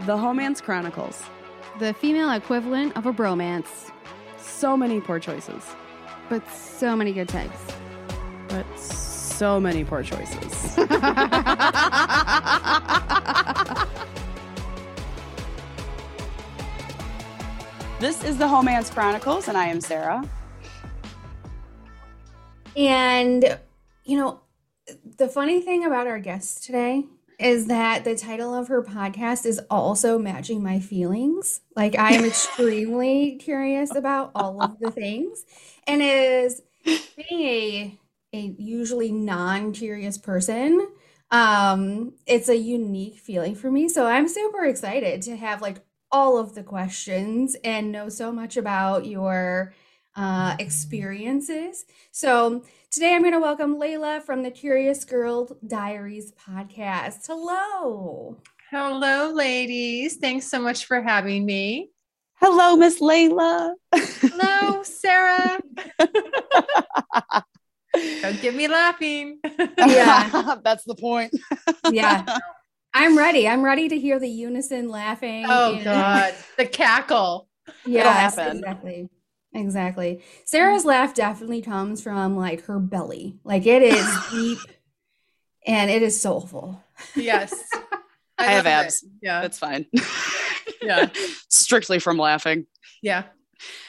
The Homance Chronicles. The female equivalent of a bromance, So many poor choices, but so many good types. but so many poor choices. this is the Homance Chronicles, and I am Sarah. And, you know, the funny thing about our guest today is that the title of her podcast is also matching my feelings. Like, I am extremely curious about all of the things. And is being a, a usually non curious person, um, it's a unique feeling for me. So I'm super excited to have like all of the questions and know so much about your uh, experiences. So today I'm going to welcome Layla from the Curious Girl Diaries podcast. Hello. Hello, ladies. Thanks so much for having me. Hello, Miss Layla. Hello, Sarah. Don't get me laughing. Yeah. That's the point. Yeah. I'm ready. I'm ready to hear the unison laughing. oh, and- God. The cackle. Yeah, exactly. Exactly. Sarah's laugh definitely comes from like her belly. Like it is deep and it is soulful. Yes. I have love it. abs. Yeah. That's fine. Yeah. Strictly from laughing. Yeah.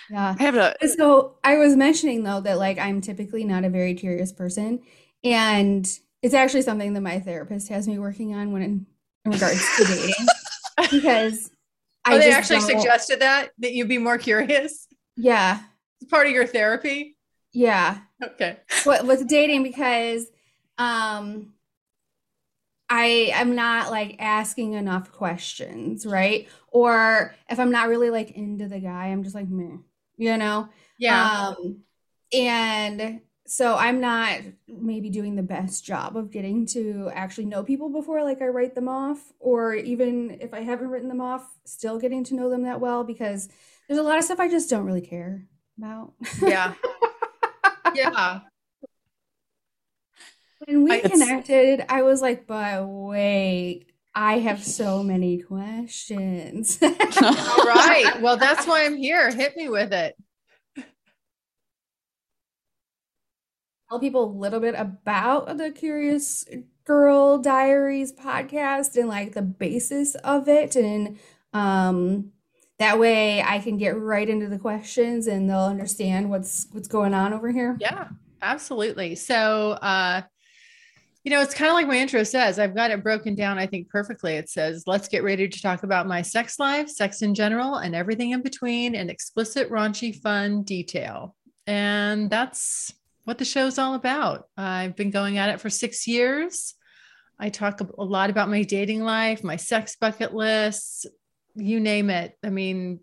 Yeah. I have a So I was mentioning though that like I'm typically not a very curious person, and it's actually something that my therapist has me working on when in, in regards to dating because oh, I Oh, they just actually don't- suggested that, that you be more curious. Yeah It's part of your therapy. yeah Okay. with, with dating because um I I am not like asking enough questions right or if I'm not really like into the guy I'm just like meh you know Yeah. Um, and so I'm not maybe doing the best job of getting to actually know people before like I write them off, or even if I haven't written them off, still getting to know them that well because there's a lot of stuff I just don't really care about. yeah. Yeah. when we I- connected, I was like, but wait, I have so many questions. All right. Well, that's why I'm here. Hit me with it. tell people a little bit about the Curious Girl Diaries podcast and like the basis of it and um that way I can get right into the questions and they'll understand what's what's going on over here. Yeah, absolutely. So, uh, you know, it's kind of like my intro says. I've got it broken down, I think, perfectly. It says, let's get ready to talk about my sex life, sex in general, and everything in between, and explicit, raunchy, fun detail. And that's what the show's all about. I've been going at it for six years. I talk a lot about my dating life, my sex bucket lists, you name it. I mean,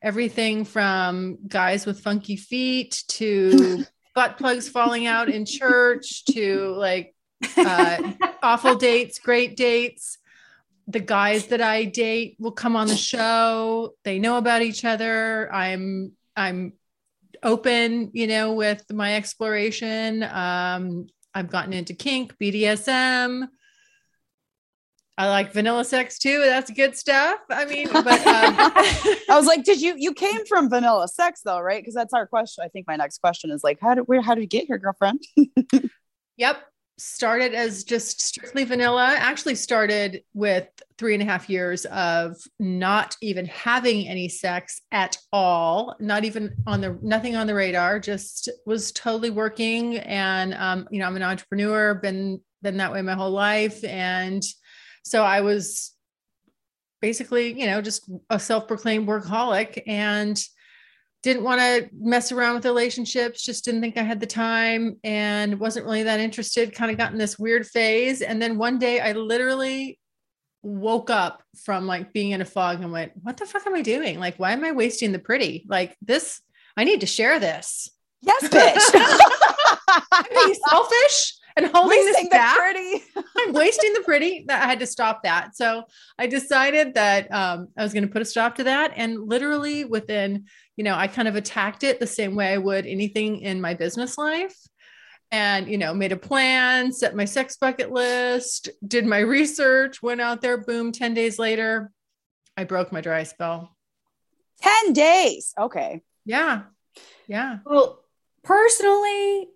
everything from guys with funky feet to butt plugs falling out in church to like uh, awful dates, great dates. The guys that I date will come on the show. They know about each other. I'm I'm open, you know, with my exploration. Um, I've gotten into kink, BDSM. I like vanilla sex too. That's good stuff. I mean, but um, I was like, did you you came from vanilla sex though, right? Because that's our question. I think my next question is like, how did where how did you get here, girlfriend? Yep. Started as just strictly vanilla. Actually, started with three and a half years of not even having any sex at all, not even on the nothing on the radar. Just was totally working, and um, you know, I'm an entrepreneur. Been been that way my whole life, and so I was basically, you know, just a self-proclaimed workaholic, and didn't want to mess around with relationships just didn't think i had the time and wasn't really that interested kind of got in this weird phase. And then one day i literally woke up from like being in a fog and went what the fuck am i doing? Like why am i wasting the pretty? Like this i need to share this. Yes, bitch. i'm being selfish and holding Wasting this the back pretty. I'm wasting the pretty. That I had to stop that. So I decided that um, I was going to put a stop to that. And literally within, you know, I kind of attacked it the same way I would anything in my business life. And, you know, made a plan, set my sex bucket list, did my research, went out there, boom, 10 days later, I broke my dry spell. 10 days. Okay. Yeah. Yeah. Well, personally,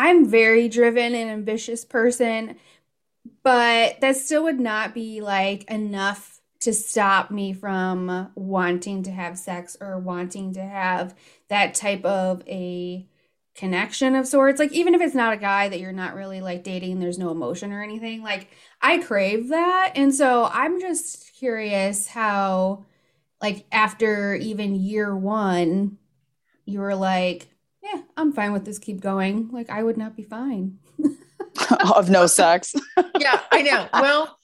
I'm very driven and ambitious person, but that still would not be like enough to stop me from wanting to have sex or wanting to have that type of a connection of sorts. Like even if it's not a guy that you're not really like dating, there's no emotion or anything. Like I crave that. And so I'm just curious how like after even year 1 you were like, yeah, I'm fine with this keep going. Like I would not be fine. of no sex. yeah, I know. Well,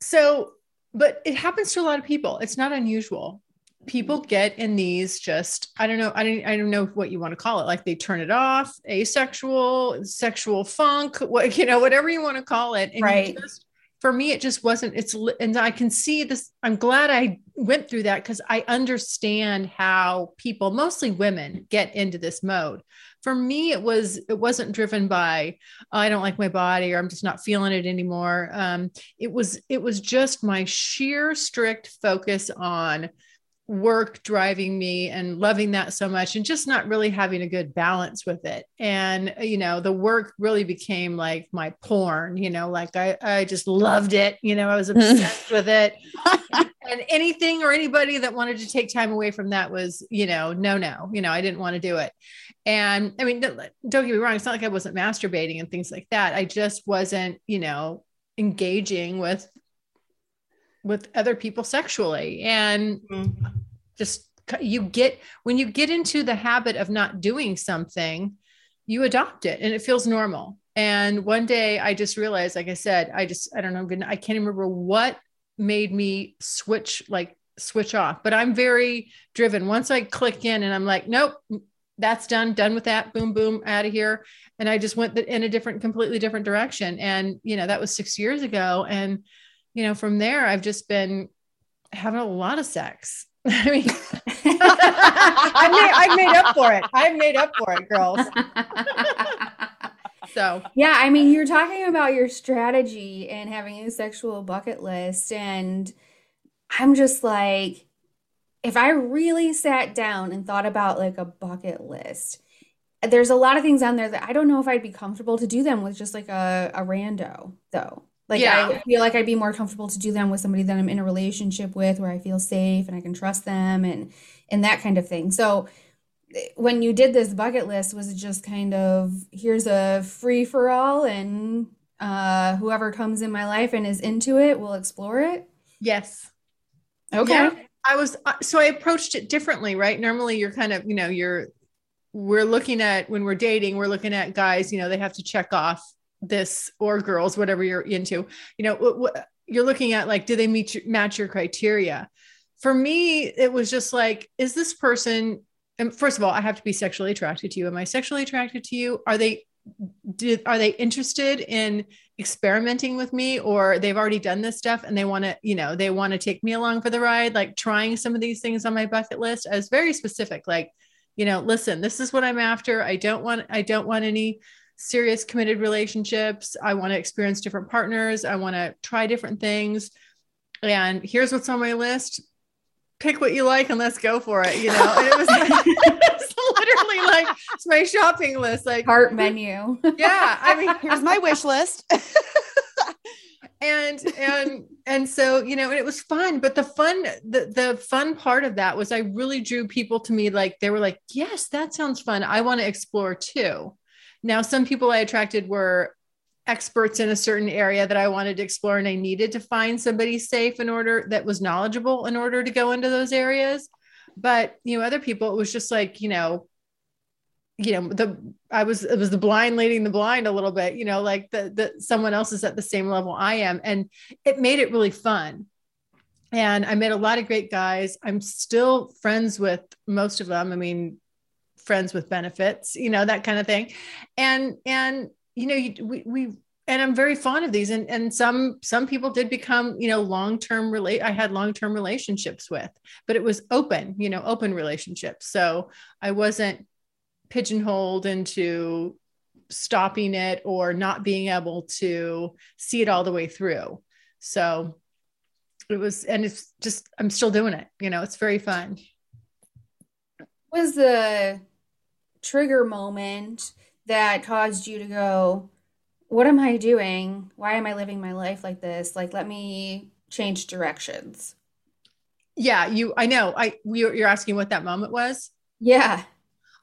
so but it happens to a lot of people. It's not unusual. People get in these just I don't know I don't I don't know what you want to call it like they turn it off asexual sexual funk what you know whatever you want to call it and right just, for me it just wasn't it's and I can see this I'm glad I went through that cuz I understand how people mostly women get into this mode. For me it was it wasn't driven by oh, i don't like my body or i'm just not feeling it anymore. Um, it was it was just my sheer strict focus on work driving me and loving that so much and just not really having a good balance with it. And you know the work really became like my porn you know like i i just loved it you know i was obsessed with it. And anything or anybody that wanted to take time away from that was you know no no you know i didn't want to do it. And I mean, don't, don't get me wrong, it's not like I wasn't masturbating and things like that. I just wasn't, you know, engaging with with other people sexually and mm-hmm. just you get when you get into the habit of not doing something you adopt it and it feels normal and one day i just realized like i said i just i don't know i can't remember what made me switch like switch off but i'm very driven once i click in and i'm like nope that's done, done with that, boom, boom, out of here. And I just went in a different, completely different direction. And, you know, that was six years ago. And, you know, from there, I've just been having a lot of sex. I mean, I made, I've made up for it. I've made up for it, girls. so, yeah, I mean, you're talking about your strategy and having a sexual bucket list. And I'm just like, if I really sat down and thought about like a bucket list, there's a lot of things on there that I don't know if I'd be comfortable to do them with just like a, a rando though. Like yeah. I feel like I'd be more comfortable to do them with somebody that I'm in a relationship with where I feel safe and I can trust them and and that kind of thing. So when you did this bucket list, was it just kind of here's a free for all and uh whoever comes in my life and is into it will explore it? Yes. Okay. Yeah. I was uh, so I approached it differently, right? Normally you're kind of, you know, you're we're looking at when we're dating, we're looking at guys, you know, they have to check off this or girls, whatever you're into. You know, you're looking at like do they meet your, match your criteria? For me, it was just like is this person and first of all, I have to be sexually attracted to you. Am I sexually attracted to you? Are they did are they interested in experimenting with me or they've already done this stuff and they want to you know they want to take me along for the ride like trying some of these things on my bucket list as very specific like you know listen this is what i'm after i don't want i don't want any serious committed relationships. I want to experience different partners. I want to try different things. And here's what's on my list. Pick what you like and let's go for it you know? And it was literally like it's my shopping list like heart menu. Yeah i mean here's my wish list. And and and so you know and it was fun but the fun the, the fun part of that was i really drew people to me like they were like yes that sounds fun. I want to explore too now some people i attracted were experts in a certain area that I wanted to explore and I needed to find somebody safe in order that was knowledgeable in order to go into those areas. But you know other people it was just like you know you know the i was it was the blind leading the blind a little bit you know like the the someone else is at the same level i am and it made it really fun. And i met a lot of great guys. I'm still friends with most of them. I mean friends with benefits you know that kind of thing and and you know you, we, we and I'm very fond of these. And, and some some people did become, you know, long-term relate I had long-term relationships with, but it was open, you know, open relationships. So I wasn't pigeonholed into stopping it or not being able to see it all the way through. So it was, and it's just, I'm still doing it. You know, it's very fun. was the trigger moment that caused you to go, What am I doing? Why am I living my life like this? Like, let me change directions. Yeah. You, I know. I, you're, you're asking what that moment was. Yeah.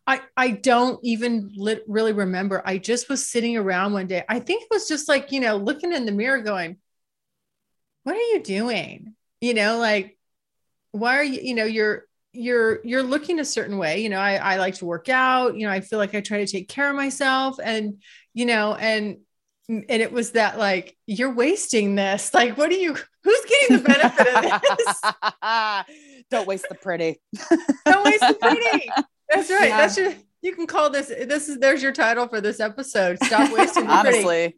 I, I don't even lit, really remember. I just was sitting around one day. I think it was just like, you know, looking in the mirror going, what are you doing? You know, like, why are you, you know, you're, you're, you're looking a certain way. You know, I, I like to work out, you know, I feel like I try to take care of myself and, you know, and, and it was that like, you're wasting this. Like, what are you, who's getting the benefit of this? Don't waste the pretty. Don't waste the pretty. That's right. Yeah. That's your, you can call this, this is, there's your title for this episode. Stop wasting the pretty. Honestly.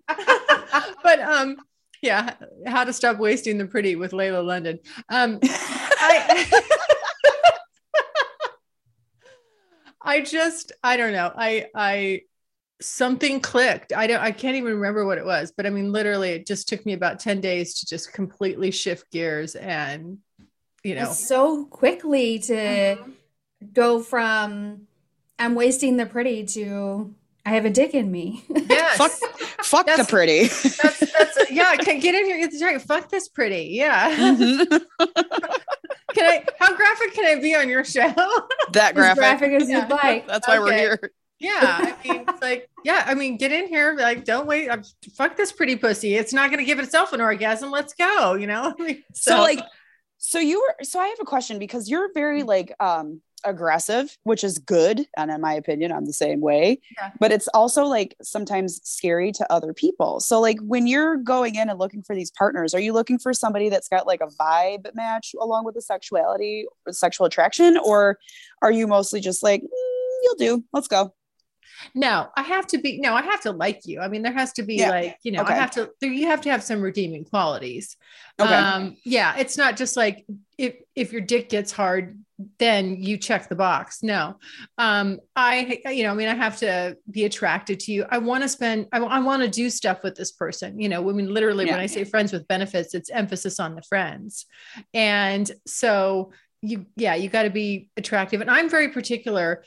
but um yeah how to stop wasting the pretty with layla london um i i just i don't know. I i something clicked. I don't i can't even remember what it was but i mean literally it just took me about 10 days to just completely shift gears and you know. So quickly to mm-hmm. go from I'm wasting the pretty to I have a dick in me. yes Fuck, fuck the pretty. that's that's yeah can get in here it's right fuck this pretty yeah Mhm. can i how graphic can i be on your show That As graphic. graphic as Yeah. you'd like. That's why we're here. Yeah, I mean, it's like, yeah, I mean, get in here, like, don't wait, I'm, fuck this pretty pussy. It's not going to give itself an orgasm. Let's go, you know. I mean, So, like, so you were. So I have a question because you're very like um aggressive, which is good, and in my opinion, I'm the same way. Yeah. But it's also like sometimes scary to other people. So like when you're going in and looking for these partners, are you looking for somebody that's got like a vibe match along with the sexuality, or sexual attraction, or are you mostly just like "Mm, you'll do? Let's go. no, I have to be, no, I have to like you. I mean, there has to be Yeah. like, you know, Okay. I have to, there, you have to have some redeeming qualities. Okay. Um, yeah, it's not just like if if your dick gets hard, then you check the box. No, um, I you know, I mean, I have to be attracted to you. I want to spend. I, want to do stuff with this person. You know, I mean, literally, when I say friends with benefits, it's emphasis on the friends, and so you, yeah, you got to be attractive. And I'm very particular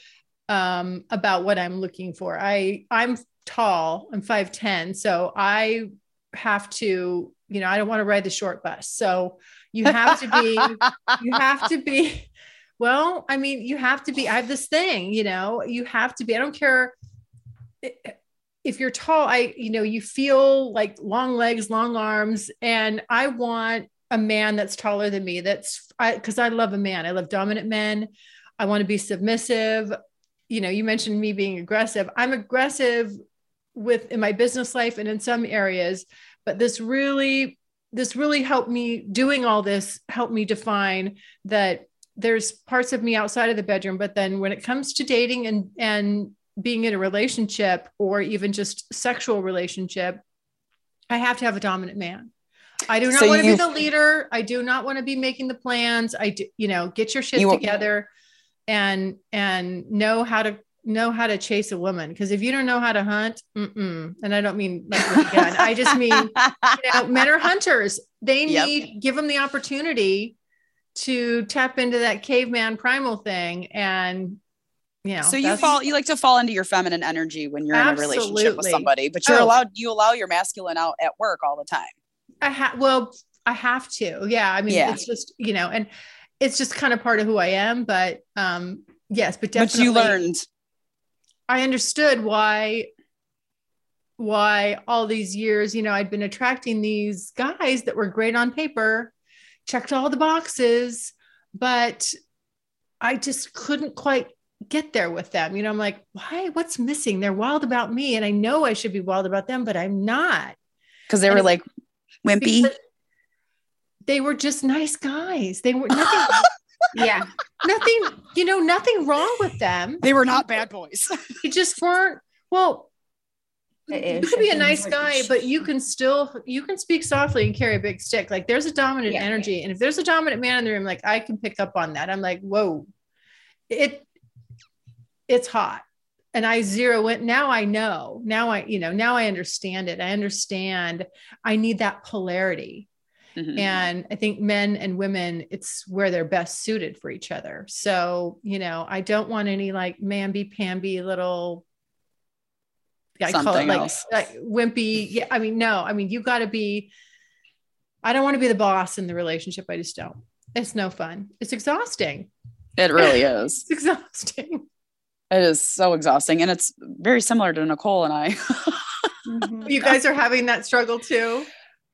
um, about what I'm looking for. I I'm tall. I'm five ten, so I have to you know i don't want to ride the short bus so you have to be you have to be well i mean you have to be i have this thing you know you have to be i don't care if you're tall i you know you feel like long legs long arms and i want a man that's taller than me that's i because i love a man i love dominant men i want to be submissive. You know you mentioned me being aggressive. I'm aggressive with in my business life and in some areas but this really this really helped me doing all this helped me define that there's parts of me outside of the bedroom but then when it comes to dating and and being in a relationship or even just sexual relationship i have to have a dominant man. I do not So want to be the leader. I do not want to be making the plans. I do you know get your shit You- together and and know how to know how to chase a woman. Because if you don't know how to hunt mm-mm, and i don't mean like with a gun. I just mean you know, men are hunters. They Yep. need give them the opportunity to tap into that caveman primal thing, and you know. so you fall you like to fall into your feminine energy when you're in a relationship with somebody but you're Oh. allowed you allow your masculine out at work all the time I ha- well, I have to. Yeah, I mean, Yeah. it's just you know, and it's just kind of part of who I am. But um, yes, but but definitely, you learned I understood why why all these years, you know, I'd been attracting these guys that were great on paper, checked all the boxes, but I just couldn't quite get there with them. You know, I'm like, why? What's missing? They're wild about me, and I know I should be wild about them, but I'm not. because they were it's- like wimpy They were just nice guys. They were nothing, Yeah. nothing, you know, nothing wrong with them. they were not bad boys They just weren't. Well, The you could be a nice guy, but you can still you can speak softly and carry a big stick. Like there's a dominant Yeah. energy, and if there's a dominant man in the room, like I can pick up on that. I'm like, whoa, it it's hot, and I zero it. Now I know. Now I you know now I understand it. I understand. I need that polarity, Mhm. And I think men and women, it's where they're best suited for each other. So, you know, I don't want any like mamby pamby little I call it like, else. like wimpy. Yeah. I mean, no, I mean, you got to be, I don't want to be the boss in the relationship. I just don't. It's no fun. It's exhausting. it really is. It's exhausting. It is so exhausting. And it's very similar to Nicole and I. Mhm. You guys are having that struggle too.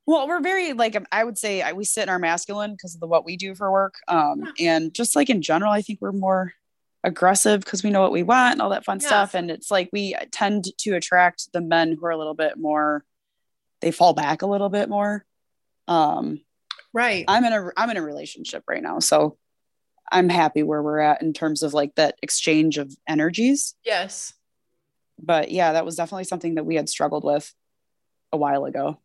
well, we're very like I would say I, we sit in our masculine because of the what we do for work. Um, and just like in general, I think we're more aggressive because we know what we want and all that fun Yeah. stuff. And it's like we tend to attract the men who are a little bit more, they fall back a little bit more. Um, Right. I'm in a I'm in a relationship right now, so I'm happy where we're at in terms of like that exchange of energies. yes. But yeah, that was definitely something that we had struggled with a while ago.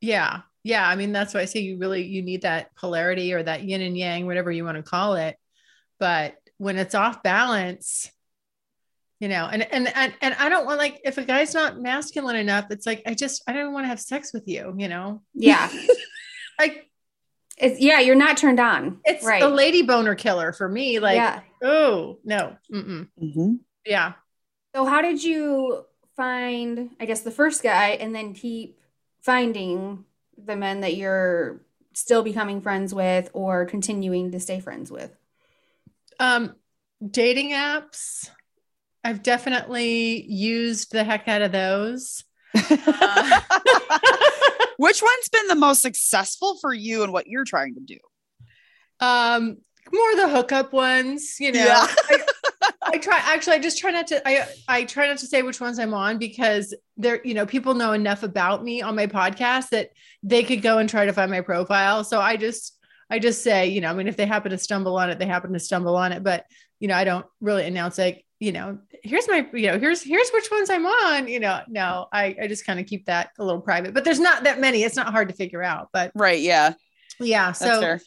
Yeah. Yeah. I mean, that's why I say you really you need that polarity or that yin and yang, whatever you want to call it. But when it's off balance, you know, and and and, and I don't want like if a guy's not masculine enough, it's like I just I don't want to have sex with you, you know. Yeah. Like It's yeah, you're not turned on. it's right. a lady boner killer for me. Like, yeah. oh no. Mm-mm. Mm-hmm. Yeah. So how did you find, I guess, the first guy and then keep finding the men that you're still becoming friends with or continuing to stay friends with? Um, dating apps. I've definitely used the heck out of those. Uh, Which one's been the most successful for you and what you're trying to do? um, more the hookup ones, you know. Yeah. I, I try actually I just try not to I I try not to say which ones I'm on because they're you know people know enough about me on my podcast that they could go and try to find my profile. So I just I just say, you know, I mean if they happen to stumble on it, they happen to stumble on it, but you know, I don't really announce like, you know, here's my, you know, here's here's which ones I'm on, you know. No, I I just kind of keep that a little private. But there's not that many. It's not hard to figure out, but Right. Yeah. yeah, so.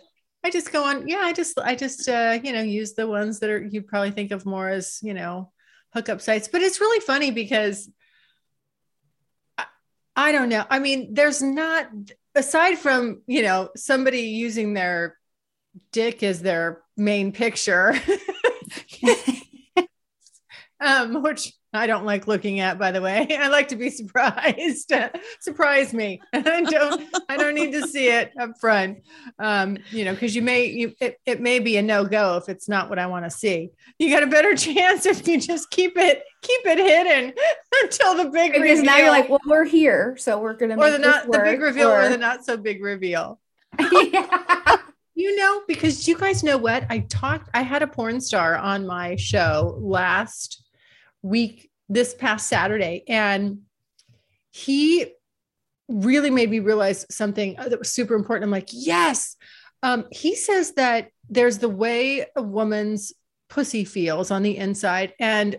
I just go on. Yeah, I just I just uh, you know use the ones that are you probably think of more as you know hookup sites. But it's really funny because I, I don't know. I mean, there's not aside from you know somebody using their dick as their main picture, um, which I don't like looking at. By the way, I like to be surprised. Surprise me. I don't. I don't need to see it up front um, you know, because you may you it, it may be a no-go if it's not what I want to see. You got a better chance if you just keep it keep it hidden until the big reveal. Because reveal. now you're like, well, we're here, so we're gonna or make the not the big reveal or, or- the not so big reveal. yeah. You know, because you guys know what? I talked, I had a porn star on my show last week, this past Saturday, and he really made me realize something that was super important. I'm like, yes. Um, he says that there's the way a woman's pussy feels on the inside, and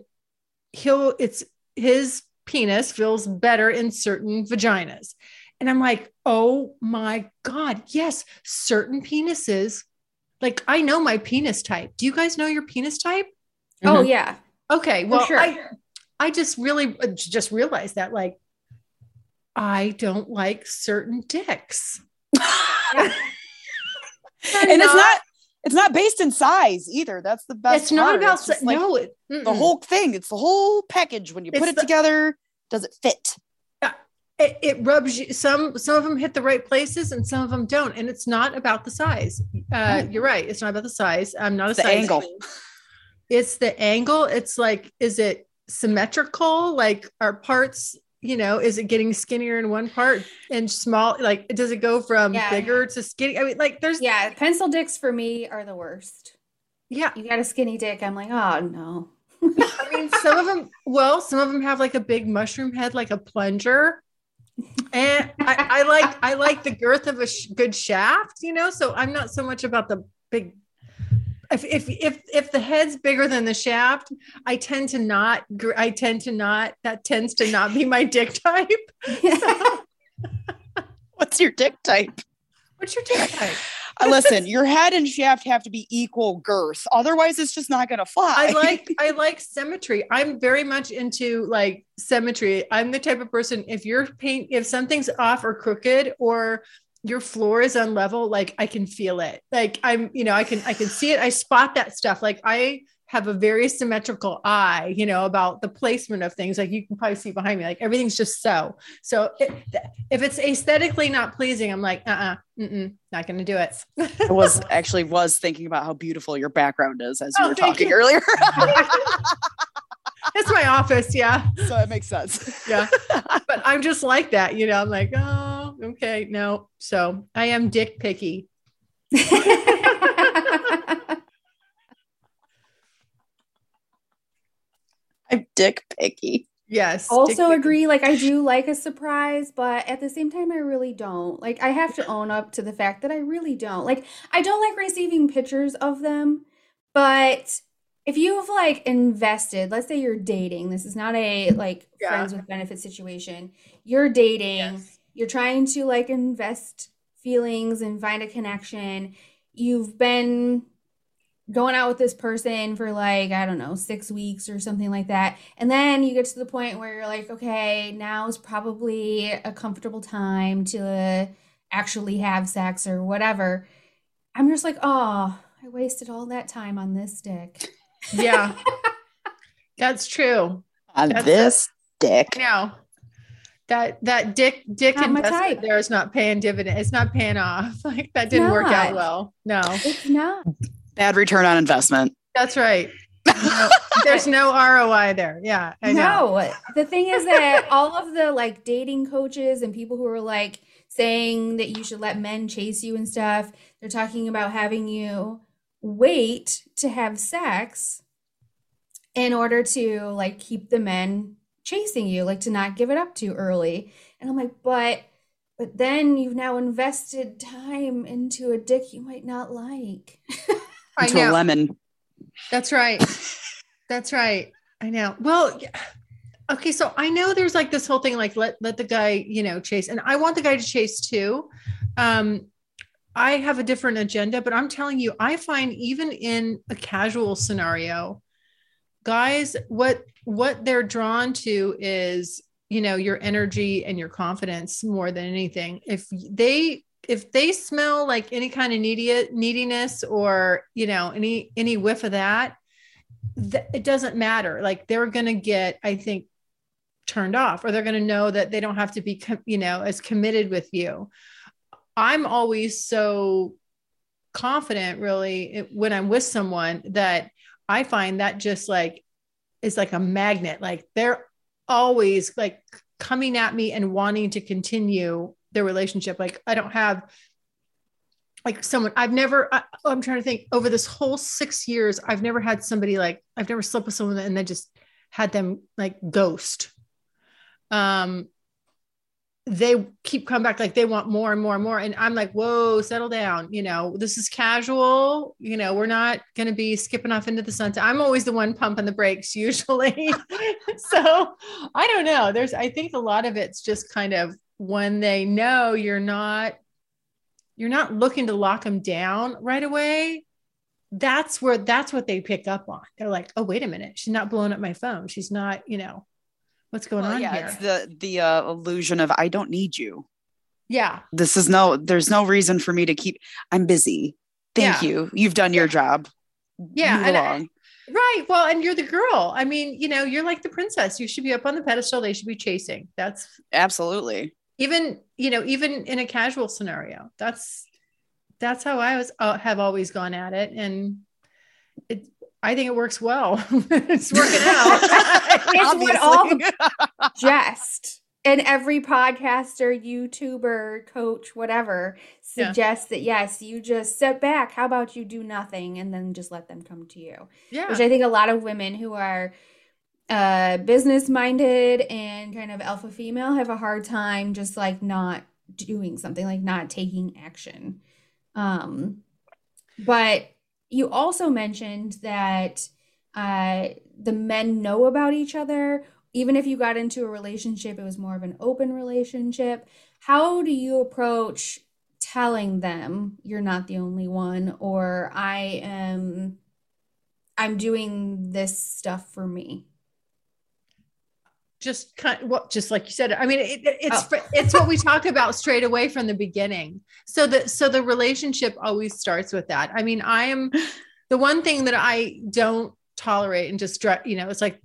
he'll, it's his penis feels better in certain vaginas. And I'm like, oh my God, yes, certain penises. Like I know my penis type. Do you guys know your penis type? Oh yeah. Okay, well, sure. I I just really uh, just realized that like I don't like certain dicks. and it's not it's not based in size either. That's the best. It's not part. about It's like no. It, the whole thing. It's the whole package. When you put it the- together, does it fit? it, it rubs you some some of them hit the right places and some of them don't and it's not about the size uh Oh. you're right it's not about the size i'm not a The size angle. It's the angle it's like is it symmetrical like are parts you know is it getting skinnier in one part and small like does it go from Yeah. bigger to skinny i mean like there's Yeah, pencil dicks for me are the worst. yeah You got a skinny dick, I'm like, oh no. I mean, some of them, well, some of them have like a big mushroom head, like a plunger. And I, I like, I like the girth of a sh- good shaft, you know. So I'm not so much about the big. If if if if the head's bigger than the shaft, I tend to not. I tend to not. That tends to not be my dick type. What's your dick type? What's your dick type? Uh, listen, your head and shaft have to be equal girth. Otherwise, it's just not going to fly. I like I like symmetry. I'm very much into like symmetry. I'm the type of person if you're paint if something's off or crooked or your floor is unlevel, like I can feel it. Like I'm, you know, I can I can see it. I spot that stuff. Like I have a very symmetrical eye, you know, about the placement of things. Like you can probably see behind me, like everything's just so. So it, if it's aesthetically not pleasing, I'm like, uh, uh-uh, not going to do it. I was actually was thinking about how beautiful your background is as you oh, were talking you. earlier. it's my office, yeah. So it makes sense. yeah, but I'm just like that, you know. I'm like, oh, okay, no. So I am dick picky. I'm dick picky. Yes. Also agree. Like I do like a surprise, but at the same time, I really don't. Like I have to own up to the fact that I really don't. Like I don't like receiving pictures of them, but if you've like invested, let's say you're dating, this is not a like yeah. friends with benefits situation. You're dating, yes. You're trying to like invest feelings and find a connection. You've been going out with this person for like i don't know six weeks or something like that. And then you get to the point where you're like okay now is probably a comfortable time to actually have sex or whatever. I'm just like oh i wasted all that time on this dick. Yeah. That's true. On that's this dick. No that that dick dick not investment there is not paying dividend it's not paying off like that didn't work out well no it's not Bad return on investment. That's right. No, there's no ROI there. Yeah. I no, know. the thing is that all of the like dating coaches and people who are like saying that you should let men chase you and stuff, they're talking about having you wait to have sex in order to like keep the men chasing you, like to not give it up too early. And I'm like, but but then you've now invested time into a dick you might not like. into a lemon. That's right. That's right. I know. Well, okay, so I know there's like this whole thing like let let the guy, you know, chase and I want the guy to chase too. Um I have a different agenda, but I'm telling you, I find even in a casual scenario, guys, what what they're drawn to is, you know, your energy and your confidence more than anything. If they if they smell like any kind of needy, neediness or you know any any whiff of that th- it doesn't matter like they're going to get i think turned off or they're going to know that they don't have to be com- you know as committed with you i'm always so confident really when i'm with someone that i find that just like is like a magnet like they're always like coming at me and wanting to continue their relationship. Like I don't have like someone I've never I, am trying to think over this whole 6 years I've never had somebody like I've never slept with someone and then just had them like ghost. Um they keep coming back like they want more and more and more. And i'm like whoa settle down you know this is casual you know we're not going to be skipping off into the sunset. I'm always the one pumping the brakes usually. So i don't know. There's i think a lot of it's just kind of when they know you're not you're not looking to lock them down right away that's where that's what they pick up on. They're like oh wait a minute. She's not blowing up my phone. She's not you know what's going well, on yeah here? it's the the uh, illusion of i don't need you. Yeah. This is no there's no reason for me to keep i'm busy. Thank yeah. you. You've done your yeah. job. Yeah and I, right well and you're the girl. I mean you know you're like the princess. You should be up on the pedestal. They should be chasing. That's absolutely. Even you know even in a casual scenario that's that's how i was uh, have always gone at it. And it i think it works well. It's working out. It's what all the jest and every podcaster youtuber coach whatever suggests yeah. that yes you just sit back. How about you do nothing and then just let them come to you? Yeah. Which i think a lot of women who are uh business minded and kind of alpha female have a hard time just like not doing something like not taking action. Um but you also mentioned that uh the men know about each other. Even if you got into a relationship it was more of an open relationship. How do you approach telling them you're not the only one or i am i'm doing this stuff for me just kind of, well, just like you said, I mean, it, it's, oh. it's what we talk about straight away from the beginning. So the, so the relationship always starts with that. I mean, I am the one thing that I don't tolerate and just, you know, it's like,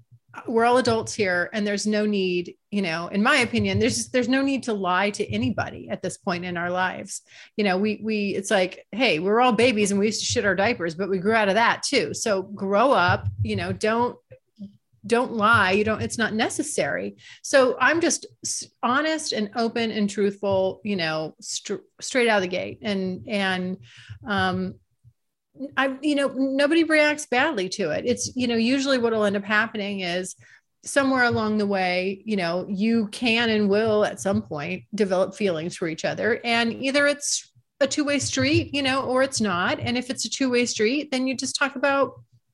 we're all adults here and there's no need you know in my opinion there's just, there's no need to lie to anybody at this point in our lives you know we we it's like hey we're all babies and we used to shit our diapers but we grew out of that too so grow up you know don't don't lie you don't it's not necessary so i'm just honest and open and truthful you know st- straight out of the gate and and um I, you know, nobody reacts badly to it. It's, you know, usually what will end up happening is somewhere along the way, you know, you can and will at some point develop feelings for each other. And either it's a two way street, you know, or it's not. And if it's a two way street, then you just talk about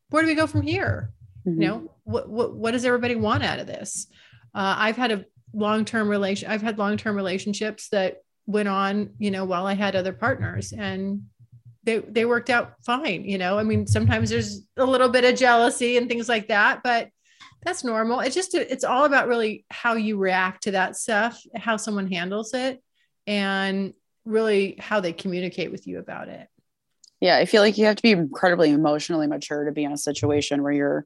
where do we go from here? Mm-hmm. You know, what, what, what does everybody want out of this? Uh, I've had a long term relation, I've had long term relationships that went on, you know, while I had other partners and they they worked out fine you know i mean sometimes there's a little bit of jealousy and things like that but that's normal it's just it's all about really how you react to that stuff how someone handles it and really how they communicate with you about it yeah i feel like you have to be incredibly emotionally mature to be in a situation where you're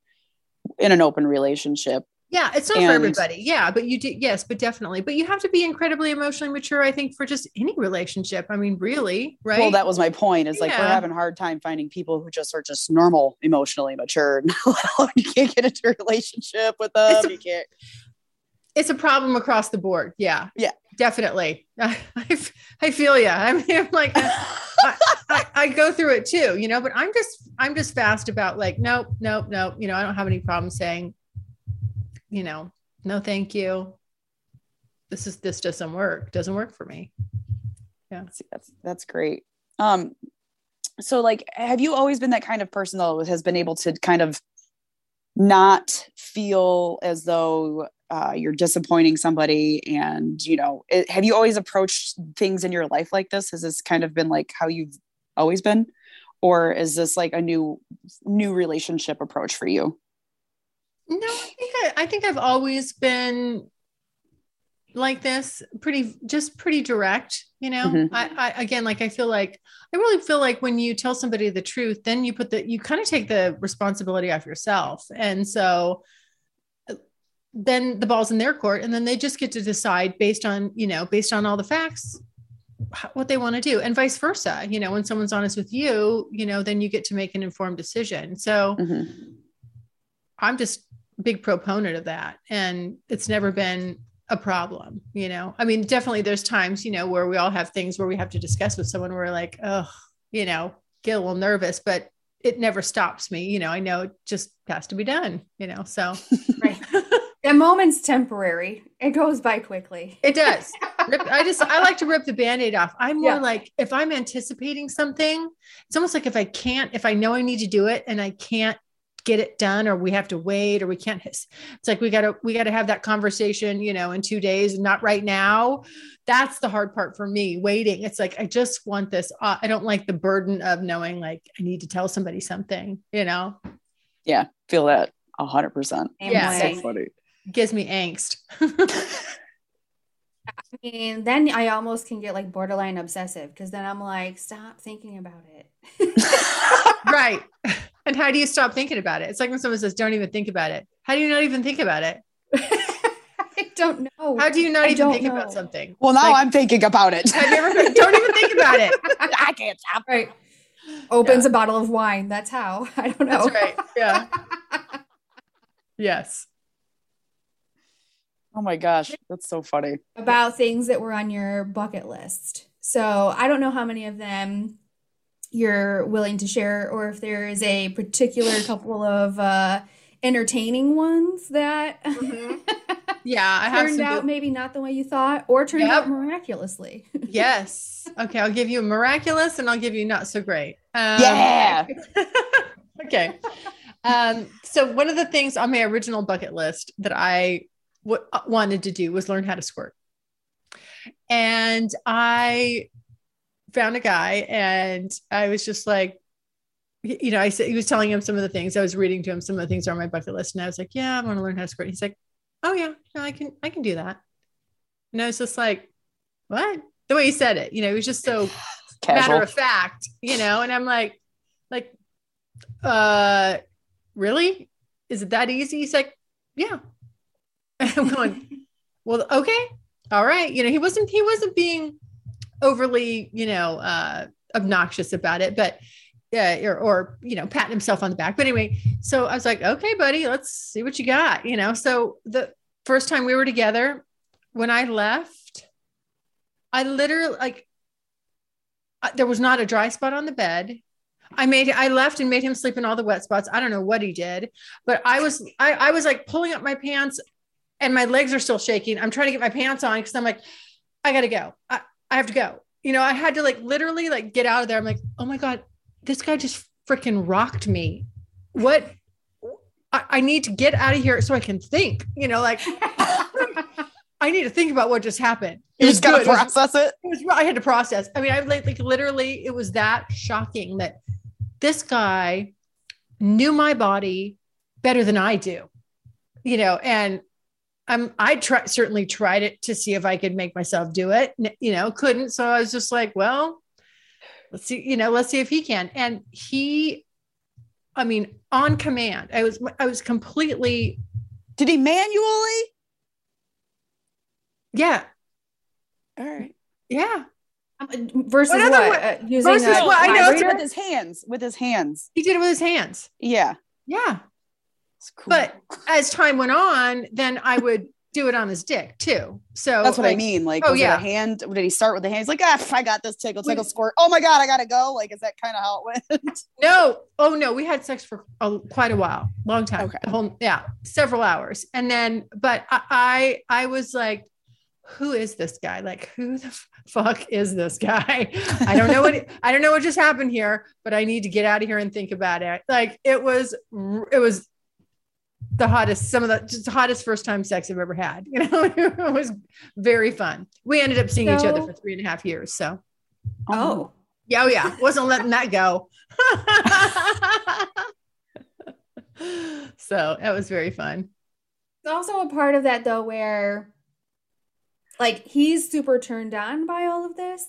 in an open relationship yeah, it's not and, for everybody. Yeah, but you do, yes, but definitely. But you have to be incredibly emotionally mature, I think, for just any relationship. I mean, really, right? Well, that was my point. Is yeah. like we're having a hard time finding people who just are just normal, emotionally mature. you can't get into a relationship with them. It's a, you can't. It's a problem across the board. Yeah. Yeah. Definitely. I, I, I feel you. I mean, I'm like, I, I, I, go through it too, you know, but I'm just, I'm just fast about like, nope, nope, nope. You know, I don't have any problem saying, you know, no, thank you. This is this doesn't work. Doesn't work for me. Yeah, that's that's great. Um, so like, have you always been that kind of person though, has been able to kind of not feel as though uh, you're disappointing somebody and you know it, have you always approached things in your life like this has this kind of been like how you've always been? Or is this like a new new relationship approach for you? No, I think I, I think I've always been like this pretty just pretty direct you know? Mm-hmm. I, I again like i feel like i really feel like when you tell somebody the truth then you put the you kind of take the responsibility off yourself. And so then the ball's in their court and then they just get to decide based on you know based on all the facts what they want to do and vice versa you know when someone's honest with you you know then you get to make an informed decision. So mm-hmm. i'm just big proponent of that and it's never been a problem you know? I mean definitely there's times you know where we all have things where we have to discuss with someone where we're like oh you know get a little nervous but it never stops me you know? I know it just has to be done you know? So right that moment's temporary. It goes by quickly. It does. I just i like to rip the band-aid off. I'm more yeah. like if i'm anticipating something it's almost like if i can't if i know i need to do it and i can't get it done or we have to wait or we can't it's like we got to we got to have that conversation you know in 2 days and not right now. That's the hard part for me waiting. It's like i just want this uh, i don't like the burden of knowing like i need to tell somebody something you know? Yeah feel that 100% yeah. so funny gives me angst I mean, then I almost can get like borderline obsessive because then I'm like, stop thinking about it. right. And how do you stop thinking about it? It's like when someone says, don't even think about it. How do you not even think about it? I don't know. How do you not I even think know. about something? Well, now like, I'm thinking about it. Have you ever been, don't even think about it? I can't stop. Right. Opens yeah. a bottle of wine. That's how. I don't know. That's right. Yeah. yes. Oh my gosh, that's so funny. About things that were on your bucket list. So I don't know how many of them you're willing to share, or if there is a particular couple of uh, entertaining ones that mm-hmm. yeah I have turned out good... maybe not the way you thought, or turned yep. out miraculously. yes. Okay, I'll give you a miraculous, and I'll give you not so great. Um, yeah. okay. Um, so one of the things on my original bucket list that I w- wanted to do was learn how to squirt. And I found a guy and I was just like, you know, I said he was telling him some of the things I was reading to him, some of the things are on my bucket list. And I was like, yeah, I want to learn how to squirt. He's like, oh yeah, no, I can I can do that. And I was just like, what? The way he said it, you know, he was just so Casual. matter of fact, you know, and I'm like, like, uh, really? Is it that easy? He's like, yeah. And I'm going, well, okay, all right. You know, he wasn't he wasn't being overly, you know, uh, obnoxious about it, but yeah, or, or you know, patting himself on the back. But anyway, so I was like, okay, buddy, let's see what you got. You know, so the first time we were together, when I left, I literally like there was not a dry spot on the bed. I made I left and made him sleep in all the wet spots. I don't know what he did, but I was I, I was like pulling up my pants and my legs are still shaking. I'm trying to get my pants on because I'm like, I gotta go. I, I have to go. You know, I had to like literally like get out of there. I'm like, oh my God, this guy just freaking rocked me. What I, I need to get out of here so I can think, you know, like I need to think about what just happened. You just. It was- process it. it was I had to process. I mean, I like, like literally, it was that shocking that this guy knew my body better than I do, you know, and I'm I try certainly tried it to see if I could make myself do it, you know, couldn't. So I was just like, well, let's see, you know, let's see if he can. And he, I mean, on command, I was I was completely, Did he manually? yeah, All right. yeah. Versus Another what? Uh, using versus a what? I know, With his hands. With his hands. He did it with his hands. Yeah. Yeah. Cool. But as time went on, then I would do it on his dick too. So that's what I mean. Like, oh, yeah. hand? Did he start with the hands? Like, ah, I got this tickle, tickle, We- squirt. Oh my god, I gotta go. Like, is that kind of how it went? No, oh no, we had sex for a, quite a while, long time, Okay. whole yeah, several hours, and then but I I, I was like, who is this guy? Like, who the fuck is this guy? I don't know what I don't know what just happened here, but I need to get out of here and think about it. Like, it was it was the hottest, some of the just the hottest first time sex I've ever had. You know, it was very fun. We ended up seeing each other for three and a half years. So Oh, yeah, oh yeah, wasn't letting that go. so that was very fun. It's also a part of that though where like he's super turned on by all of this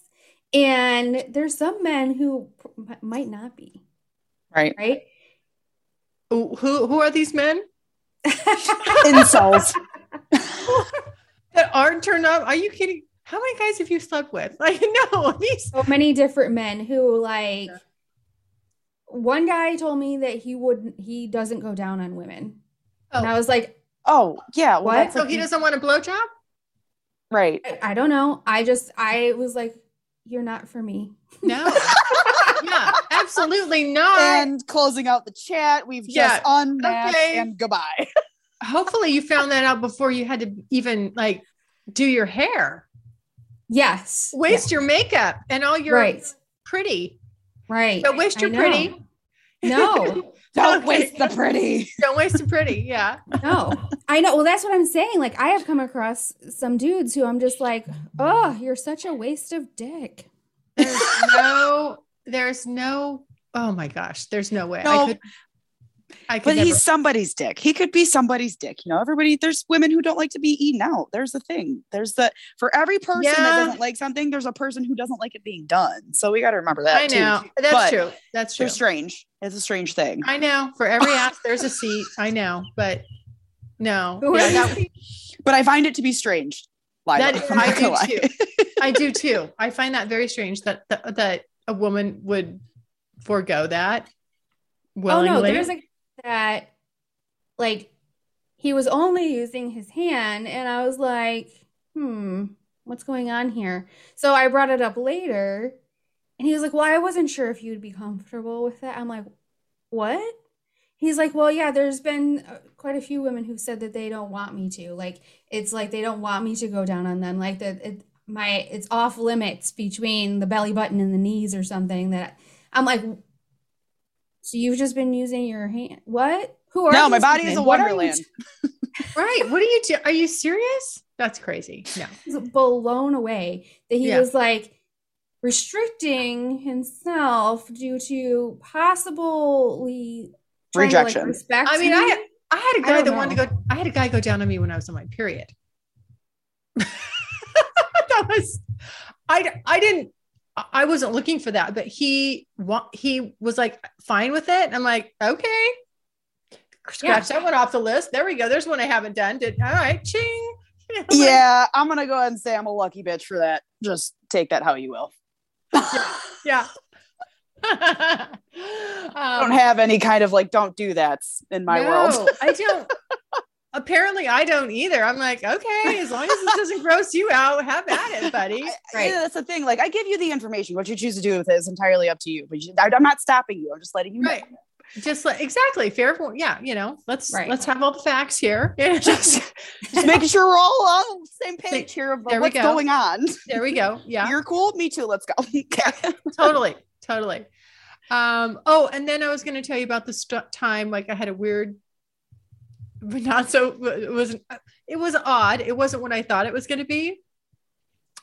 and there's some men who p- might not be, right. right? Who who who are these men Incels. that aren't turned on? Are you kidding? How many guys have you slept with? Like no, these. so many different men who like one guy told me that he wouldn't he doesn't go down on women. And oh. I Oh, was like, Oh yeah. Well, What? so like- he doesn't want a blowjob? right. I, I don't know. I just I was like, you're not for me. No. yeah, absolutely not. And closing out the chat, we've just Yeah, unmatched okay. and goodbye. Hopefully, you found that out before you had to even like do your hair, Yes. waste your makeup, and all your right. pretty. Right. Don't waste your pretty. No. Don't Okay. waste the pretty. Don't waste the pretty. Yeah. No, I know. Well, that's what I'm saying. Like, I have come across some dudes who I'm just like, oh, you're such a waste of dick. There's no, there's no, oh my gosh, there's no way. I No. Could, I could But never. he's somebody's dick. He could be somebody's dick. You know, everybody, there's women who don't like to be eaten out. There's the thing. There's the, for every person Yeah. that doesn't like something, there's a person who doesn't like it being done. So we got to remember that. I know. Too. That's But true. That's true. Strange. It's a strange thing. I know. For every ass, there's a seat. I know. But no. Yeah, that- But I find it to be strange. Layla. That- I do lie. too. I do too. I find that very strange that, that, that a woman would forego that Oh willingly. no, there's like that. Like, he was only using his hand, and I was like, hmm, what's going on here? So I brought it up later, and he was like, well, I wasn't sure if you'd be comfortable with that. I'm like, what? He's like, well, yeah, there's been uh, quite a few women who said that they don't want me to. Like, it's like they don't want me to go down on them. Like that, it, my it's off limits between the belly button and the knees or something. That I'm like, so you've just been using your hand? What? Who are No, my these body is a What are wonderland. right. What are you do? Are you serious? That's crazy. No. was blown away that he Yeah. was like restricting himself due to possibly trying to, like, Rejection. respect I mean, me. I I had a guy don't that wanted to go. I had a guy go down on me when I was on my period. that was, I I didn't. I- wasn't looking for that, but he he was like fine with it. I'm like, okay, scratch that one off the list. There we go. There's one I haven't done. Did all right, ching. You know, like- Yeah, I'm gonna go ahead and say I'm a lucky bitch for that. Just take that how you will. yeah. I don't um, have any kind of like don't do that in my world. I don't. Apparently, I don't either. I'm like, okay, as long as this doesn't gross you out, have at it, buddy. Right. Yeah, that's the thing. Like I give you the information. What you choose to do with it is entirely up to you. But you, I'm not stopping you. I'm just letting you know. Right. Just like exactly fair. point. Yeah, you know, let's Right. let's have all the facts here. Just, just making sure we're all on the same page here of There what's go. going on. there we go. Yeah, You're cool. Me too. Let's go. Okay. totally, totally. Um. Oh, and then I was going to tell you about the st- time. Like I had a weird, but not so. It wasn't. It was odd. It wasn't what I thought it was going to be.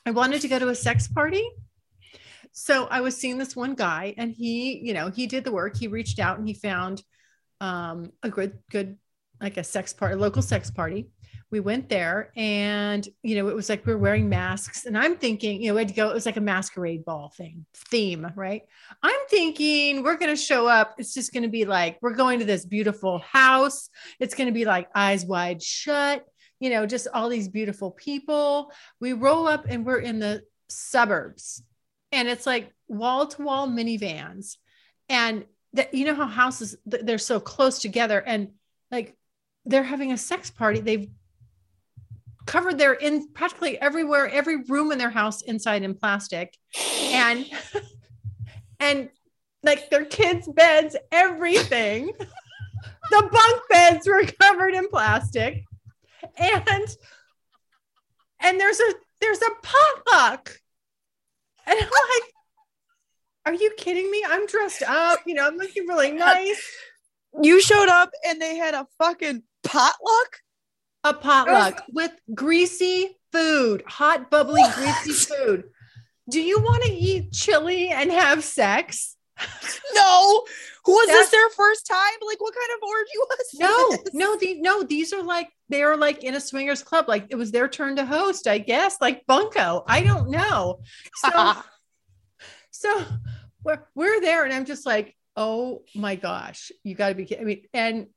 I wanted to go to a sex party. So I was seeing this one guy and he, you know, he did the work. He reached out and he found um, a good, good, like a sex party, local sex party. We went there and, you know, it was like we were wearing masks and I'm thinking, you know, we had to go, it was like a masquerade ball thing, theme, right? I'm thinking we're going to show up. It's just going to be like, we're going to this beautiful house. It's going to be like eyes wide shut, you know, just all these beautiful people. We roll up and we're in the suburbs and it's like wall to wall minivans and that you know how houses they're so close together and like they're having a sex party they've covered their in practically everywhere every room in their house inside in plastic and and like their kids beds everything the bunk beds were covered in plastic and and there's a there's a potluck and I'm like, are you kidding me? I'm dressed up, you know, I'm looking really nice. You showed up and they had a fucking potluck. A potluck with greasy food, hot, bubbly, greasy food. Do you want to eat chili and have sex? No. Who was That's- this their first time? Like what kind of orgy was No, this? no, the, no, these are like they're like in a swingers club. Like it was their turn to host, I guess, like Bunko. I don't know. So so we're, we're there and i'm just like oh my gosh you got to be kidding i mean and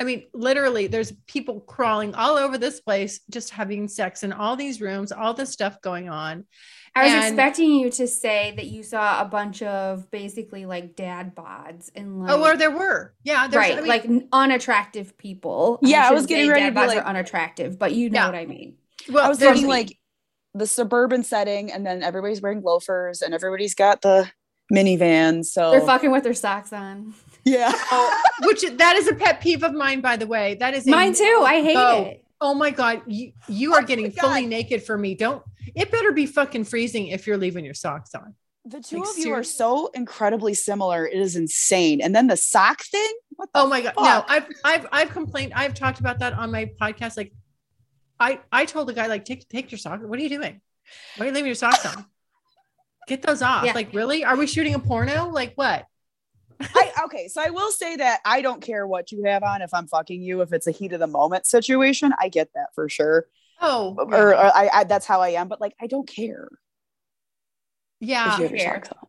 i mean literally there's people crawling all over this place just having sex in all these rooms all this stuff going on I was And- expecting you to say that you saw a bunch of basically like dad bods and oh, like oh or there were yeah there's right I mean, like unattractive people. Yeah, I shouldn't was getting say ready dad to be bods like- are unattractive, but you know Yeah. what I mean. well, I was there's- thinking like the suburban setting, and then everybody's wearing loafers, and everybody's got the minivan. So They're fucking with their socks on. Yeah. oh, which that is a pet peeve of mine by the way that is a Mine too. I hate no. it. Oh my god, you you oh are Oh getting fully naked for me. Don't it better be fucking freezing if you're leaving your socks on. The two Like, of you are so incredibly similar. It is insane. And then the sock thing. What the Oh my god, no. I've I've I've complained. I've talked about that on my podcast. Like, I I told the guy like take take your sock. What are you doing? Why are you leaving your socks on? Get those off. Yeah. Like, really? Are we shooting a porno? Like what? I, okay, so I will say that I don't care what you have on if I'm fucking you. If it's a heat of the moment situation, I get that for sure. Oh, Or, or I, I, that's how I am. But like, I don't care yeah. if you have your fair. socks on.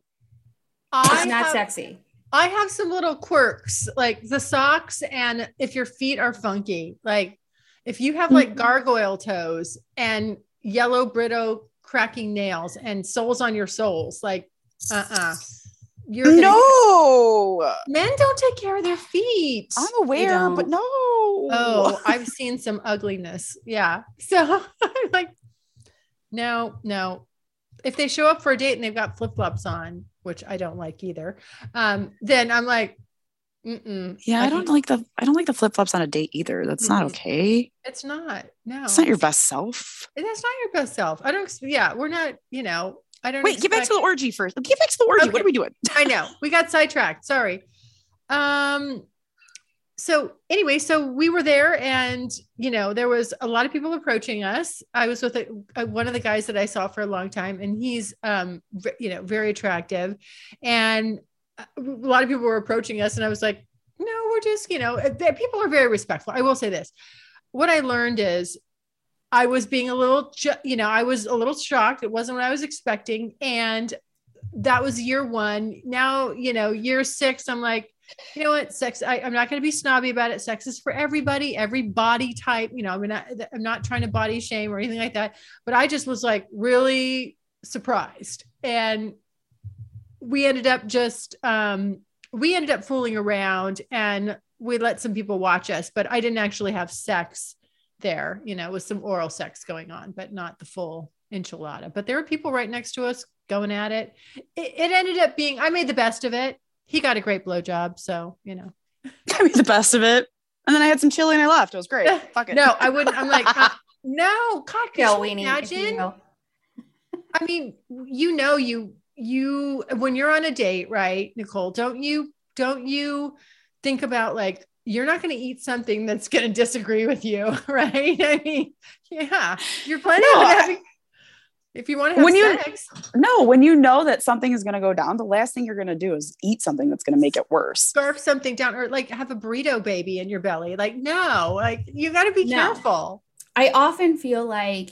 I It's not have- sexy. I have some little quirks like the socks, and if your feet are funky, like if you have like Mhm. gargoyle toes and yellow Brito cracking nails and soles on your soles, like uh uh-uh. uh, you are No, men don't take care of their feet. I'm aware, but no. Oh, I've seen some ugliness. Yeah. So I'm like, no, no. If they show up for a date and they've got flip flops on, which I don't like either, um, then I'm like, mm-mm. yeah, I Like, don't like the I don't like the flip flops on a date either. That's not Mhm. okay. It's not. No, It's not your best self. That's not your best self. I don't. Yeah, we're not. You know, I don't. Wait, get back to the orgy first. Get back to the orgy. Okay. What are we doing? I know we got sidetracked. Sorry. Um. So anyway, so we were there, and you know there was a lot of people approaching us. I was with a, a- one of the guys that I saw for a long time, and he's um you know very attractive, and uh, a lot of people were approaching us, and I was like, no, we're just, you know, they- people are very respectful. I will say this. What I learned is I was being a little, you know, I was a little shocked. It wasn't what I was expecting. And that was year one. Now, you know, year six, I'm like, you know what, sex, I, I'm not going to be snobby about it. Sex is for everybody, every body type, you know, I'm not, I'm not trying to body shame or anything like that, but I just was like really surprised. And we ended up just, um, we ended up fooling around and we let some people watch us, but I didn't actually have sex there, you know, with some oral sex going on, but not the full enchilada. But there were people right next to us going at it. It, it ended up being, I made the best of it. He got a great blowjob. So, you know, I made the best of it. And then I had some chili and I left. It was great. Fuck it. no, I wouldn't. I'm like, uh, no, God, could you Weenie. if you imagine? I mean, you know, you you when you're on a date, right, Nicole? Don't you don't you think about like you're not going to eat something that's going to disagree with you, right? I mean, yeah, you're planning No, on I- having. If you want to have When you- sex, No, when you know that something is going to go down, the last thing you're going to do is eat something that's going to make it worse. scarf something down, or like have a burrito baby in your belly. Like, no, like you got to be No. careful. I often feel like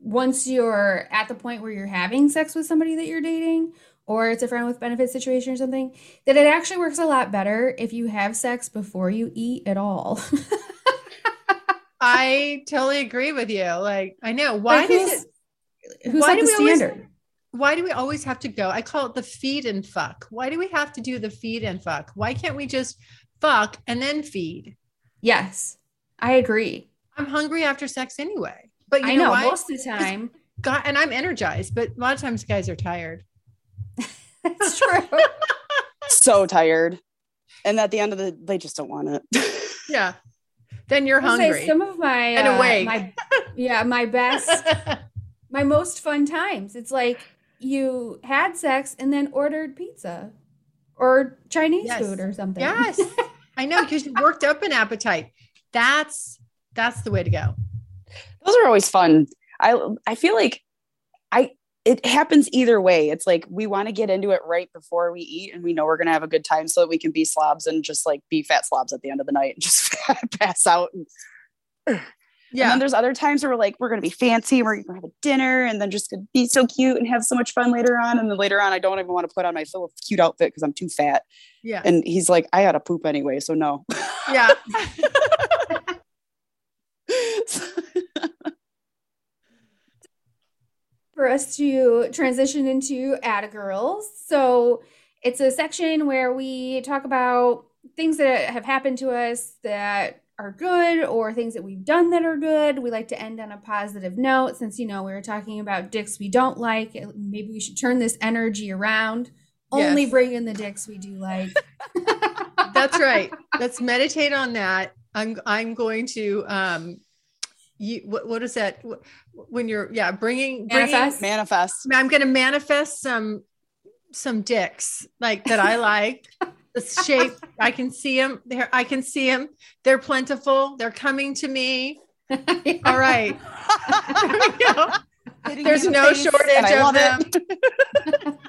once you're at the point where you're having sex with somebody that you're dating, or it's a friend with benefit situation or something, that it actually works a lot better if you have sex before you eat at all. I totally agree with you. Like, I know why Like, does it? Why do the we always- standard? why do we always have to go? I call it the feed and fuck. Why do we have to do the feed and fuck? Why can't we just fuck and then feed? Yes, I agree. I'm hungry after sex anyway. But you I know, know why? most of the time. God, and I'm energized, but a lot of times guys are tired. That's true. So tired. And at the end of the they just don't want it. Yeah. Then you're I'll say hungry. Some of my, And uh, awake. my yeah, my best, my most fun times. It's like you had sex and then ordered pizza or Chinese Yes. food or something. yes. I know because you worked up an appetite. That's that's the way to go. Those are always fun. I I feel like I it happens either way. It's like we want to get into it right before we eat and we know we're going to have a good time so that we can be slobs and just like be fat slobs at the end of the night and just pass out. And, and then there's other times where we're like, we're going to be fancy, we're going to have a dinner and then just gonna be so cute and have so much fun later on. And then later on, I don't even want to put on my full cute outfit because I'm too fat. Yeah. And he's like, I had to poop anyway. So no. Yeah. for us to transition into Atta Girls. So it's a section where we talk about things that have happened to us that are good or things that we've done that are good. We like to end on a positive note since, you know, we were talking about dicks we don't like. Maybe we should turn this energy around. Only Yes. bring in the dicks we do like. That's right. Let's meditate on that. I'm I'm going to um you what, what is that when you're yeah bringing, bringing Manifest. Manifest. I'm going to manifest some some dicks like that I like. the shape I can see them there. I can see them. They're plentiful. They're coming to me. All right. There we go. Hitting There's you in the no face, shortage of them.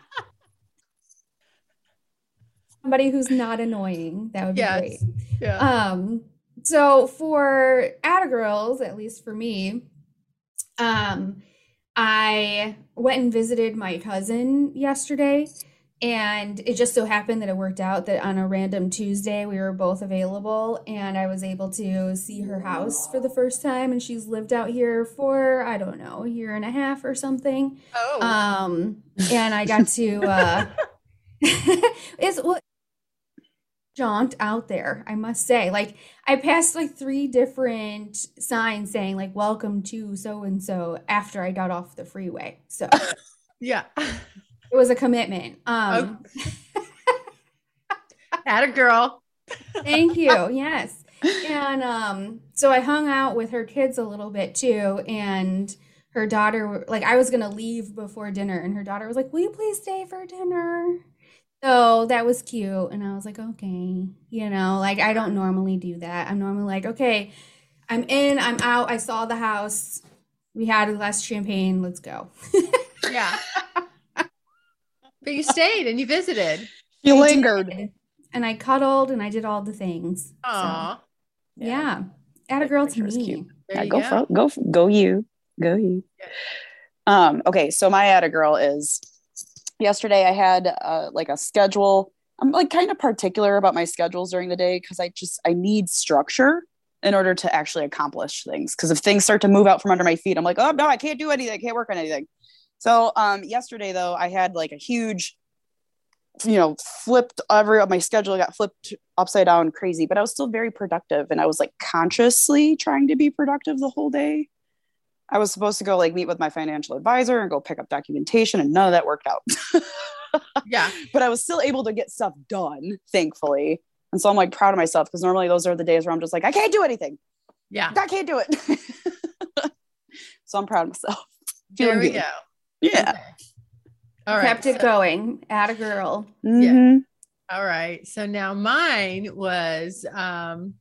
Somebody who's not annoying. That would be Yes. great. Yeah. Um, so for Atta Girls, at least for me, um, I went and visited my cousin yesterday, and it just so happened that it worked out that on a random Tuesday we were both available, and I was able to see her house for the first time, and she's lived out here for I don't know a year and a half or something. oh. Um, and I got to uh it's well jaunt out there, I must say. Like I passed like three different signs saying like welcome to so and so after I got off the freeway. So yeah. it was a commitment. Um At a girl. thank you. Yes. And um so I hung out with her kids a little bit too and her daughter like I was going to leave before dinner and her daughter was like, "Will you please stay for dinner?" So that was cute and I was like, "Okay." You know, like I don't normally do that. I'm normally like, "Okay, I'm in, I'm out. I saw the house. We had a glass of champagne. Let's go." Yeah. but you stayed and you visited. You I lingered. did. and I cuddled and I did all the things. So, Aw. yeah. Add a girl to is me. cute. Yeah, you go, go. For, go, go you, go you. Um, okay, so my add a girl is yesterday I had uh, like a schedule. I'm like kind of particular about my schedules during the day because I just I need structure in order to actually accomplish things. Because if things start to move out from under my feet, I'm like, oh no, I can't do anything, I can't work on anything. So um yesterday though, I had like a huge, you know, flipped every my schedule got flipped upside down crazy, but I was still very productive and I was like consciously trying to be productive the whole day. I was supposed to go like meet with my financial advisor and go pick up documentation, and none of that worked out. Yeah. but I was still able to get stuff done, thankfully. And so I'm like proud of myself because normally those are the days where I'm just like, I can't do anything. Yeah. I can't do it. so I'm proud of myself. There Feeling we good. go. Yeah. Okay. All right. Kept it going. Add a girl. Mhm. All right. So now mine was um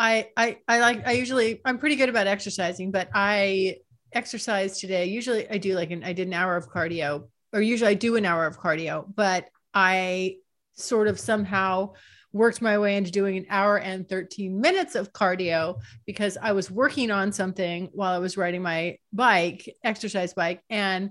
I I I like I usually I'm pretty good about exercising, but I exercised today. Usually I do like an I did an hour of cardio or usually I do an hour of cardio, but I sort of somehow worked my way into doing an hour and 13 minutes of cardio because I was working on something while I was riding my bike, exercise bike and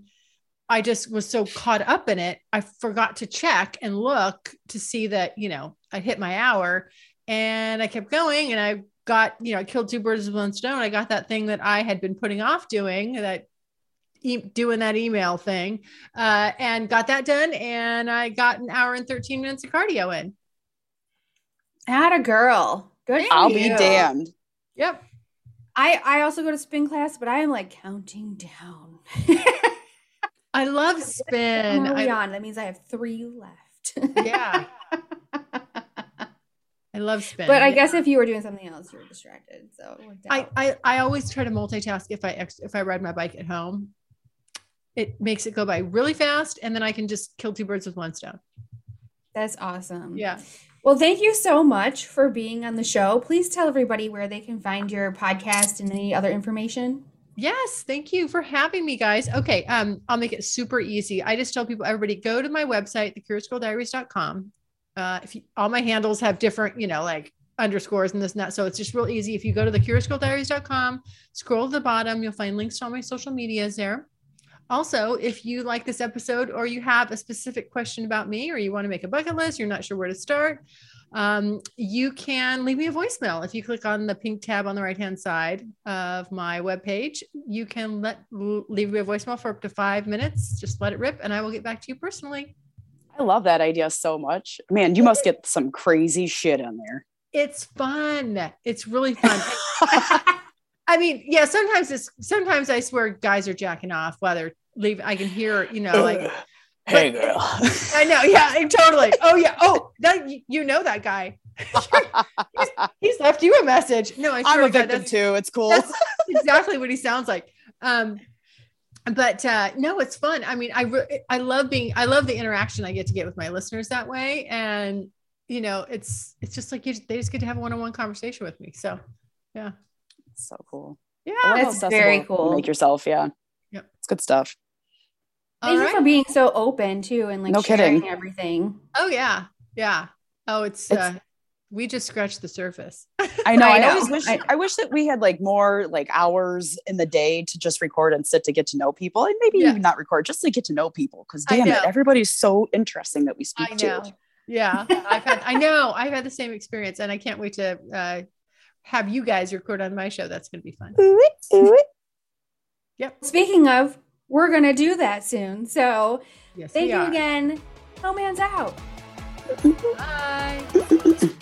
I just was so caught up in it, I forgot to check and look to see that, you know, I hit my hour and I kept going and I got, you know, I killed two birds with one stone. I got that thing that I had been putting off doing that e- doing that email thing uh, and got that done. And I got an hour and 13 minutes of cardio in. Had a girl. Good. for I'll be damned. Yep. I I also go to spin class, but I am like counting down. I love spin. How I, on? That means I have three left. yeah. I love spin. But I guess if you were doing something else, you were distracted. So I. I I always try to multitask if I ex- if I ride my bike at home. It makes it go by really fast, and then I can just kill two birds with one stone. That's awesome. Yeah. Well, thank you so much for being on the show. Please tell everybody where they can find your podcast and any other information. Yes, thank you for having me, guys. Okay, um, I'll make it super easy. I just tell people, everybody, go to my website, thecuriousgirldiaries.com. Uh, if you, all my handles have different, you know, like underscores and this and that, so it's just real easy. If you go to the thecuriousgirldiaries.com, scroll to the bottom, you'll find links to all my social medias there. Also, if you like this episode or you have a specific question about me or you want to make a bucket list, you're not sure where to start, um, you can leave me a voicemail. If you click on the pink tab on the right hand side of my webpage, you can let leave me a voicemail for up to five minutes. Just let it rip, and I will get back to you personally. I love that idea so much. Man, you must get some crazy shit in there. It's fun. It's really fun. I mean, yeah, sometimes it's sometimes I swear guys are jacking off while they're leaving. I can hear, you know, like hey girl. I know, yeah, totally. Oh yeah. Oh, that you know that guy. he's, he's left you a message. No, I I'm a to God, victim too. It's cool. that's exactly what he sounds like. Um, but uh, no, it's fun. I mean, I re- I love being I love the interaction I get to get with my listeners that way, and you know, it's it's just like you, they just get to have a one on one conversation with me. So yeah, so cool. yeah. I love how That's very cool. Make yourself, yeah. Yep. It's good stuff. All Thank right. you for being so open too and like No sharing kidding. everything. oh yeah, yeah. Oh, it's, It's- uh, we just scratched the surface. I know. I I, know. always wish I- I, wish that we had like more like hours in the day to just record and sit to get to know people, and maybe Yeah. even not record, just to get to know people. Because damn it, everybody's so interesting that we speak I know. to. Yeah, I've had. I know. I've had the same experience, and I can't wait to uh, have you guys record on my show. That's going to be fun. Yep. Speaking of, we're gonna do that soon. So Yes. thank you are. again. No man's out. Bye.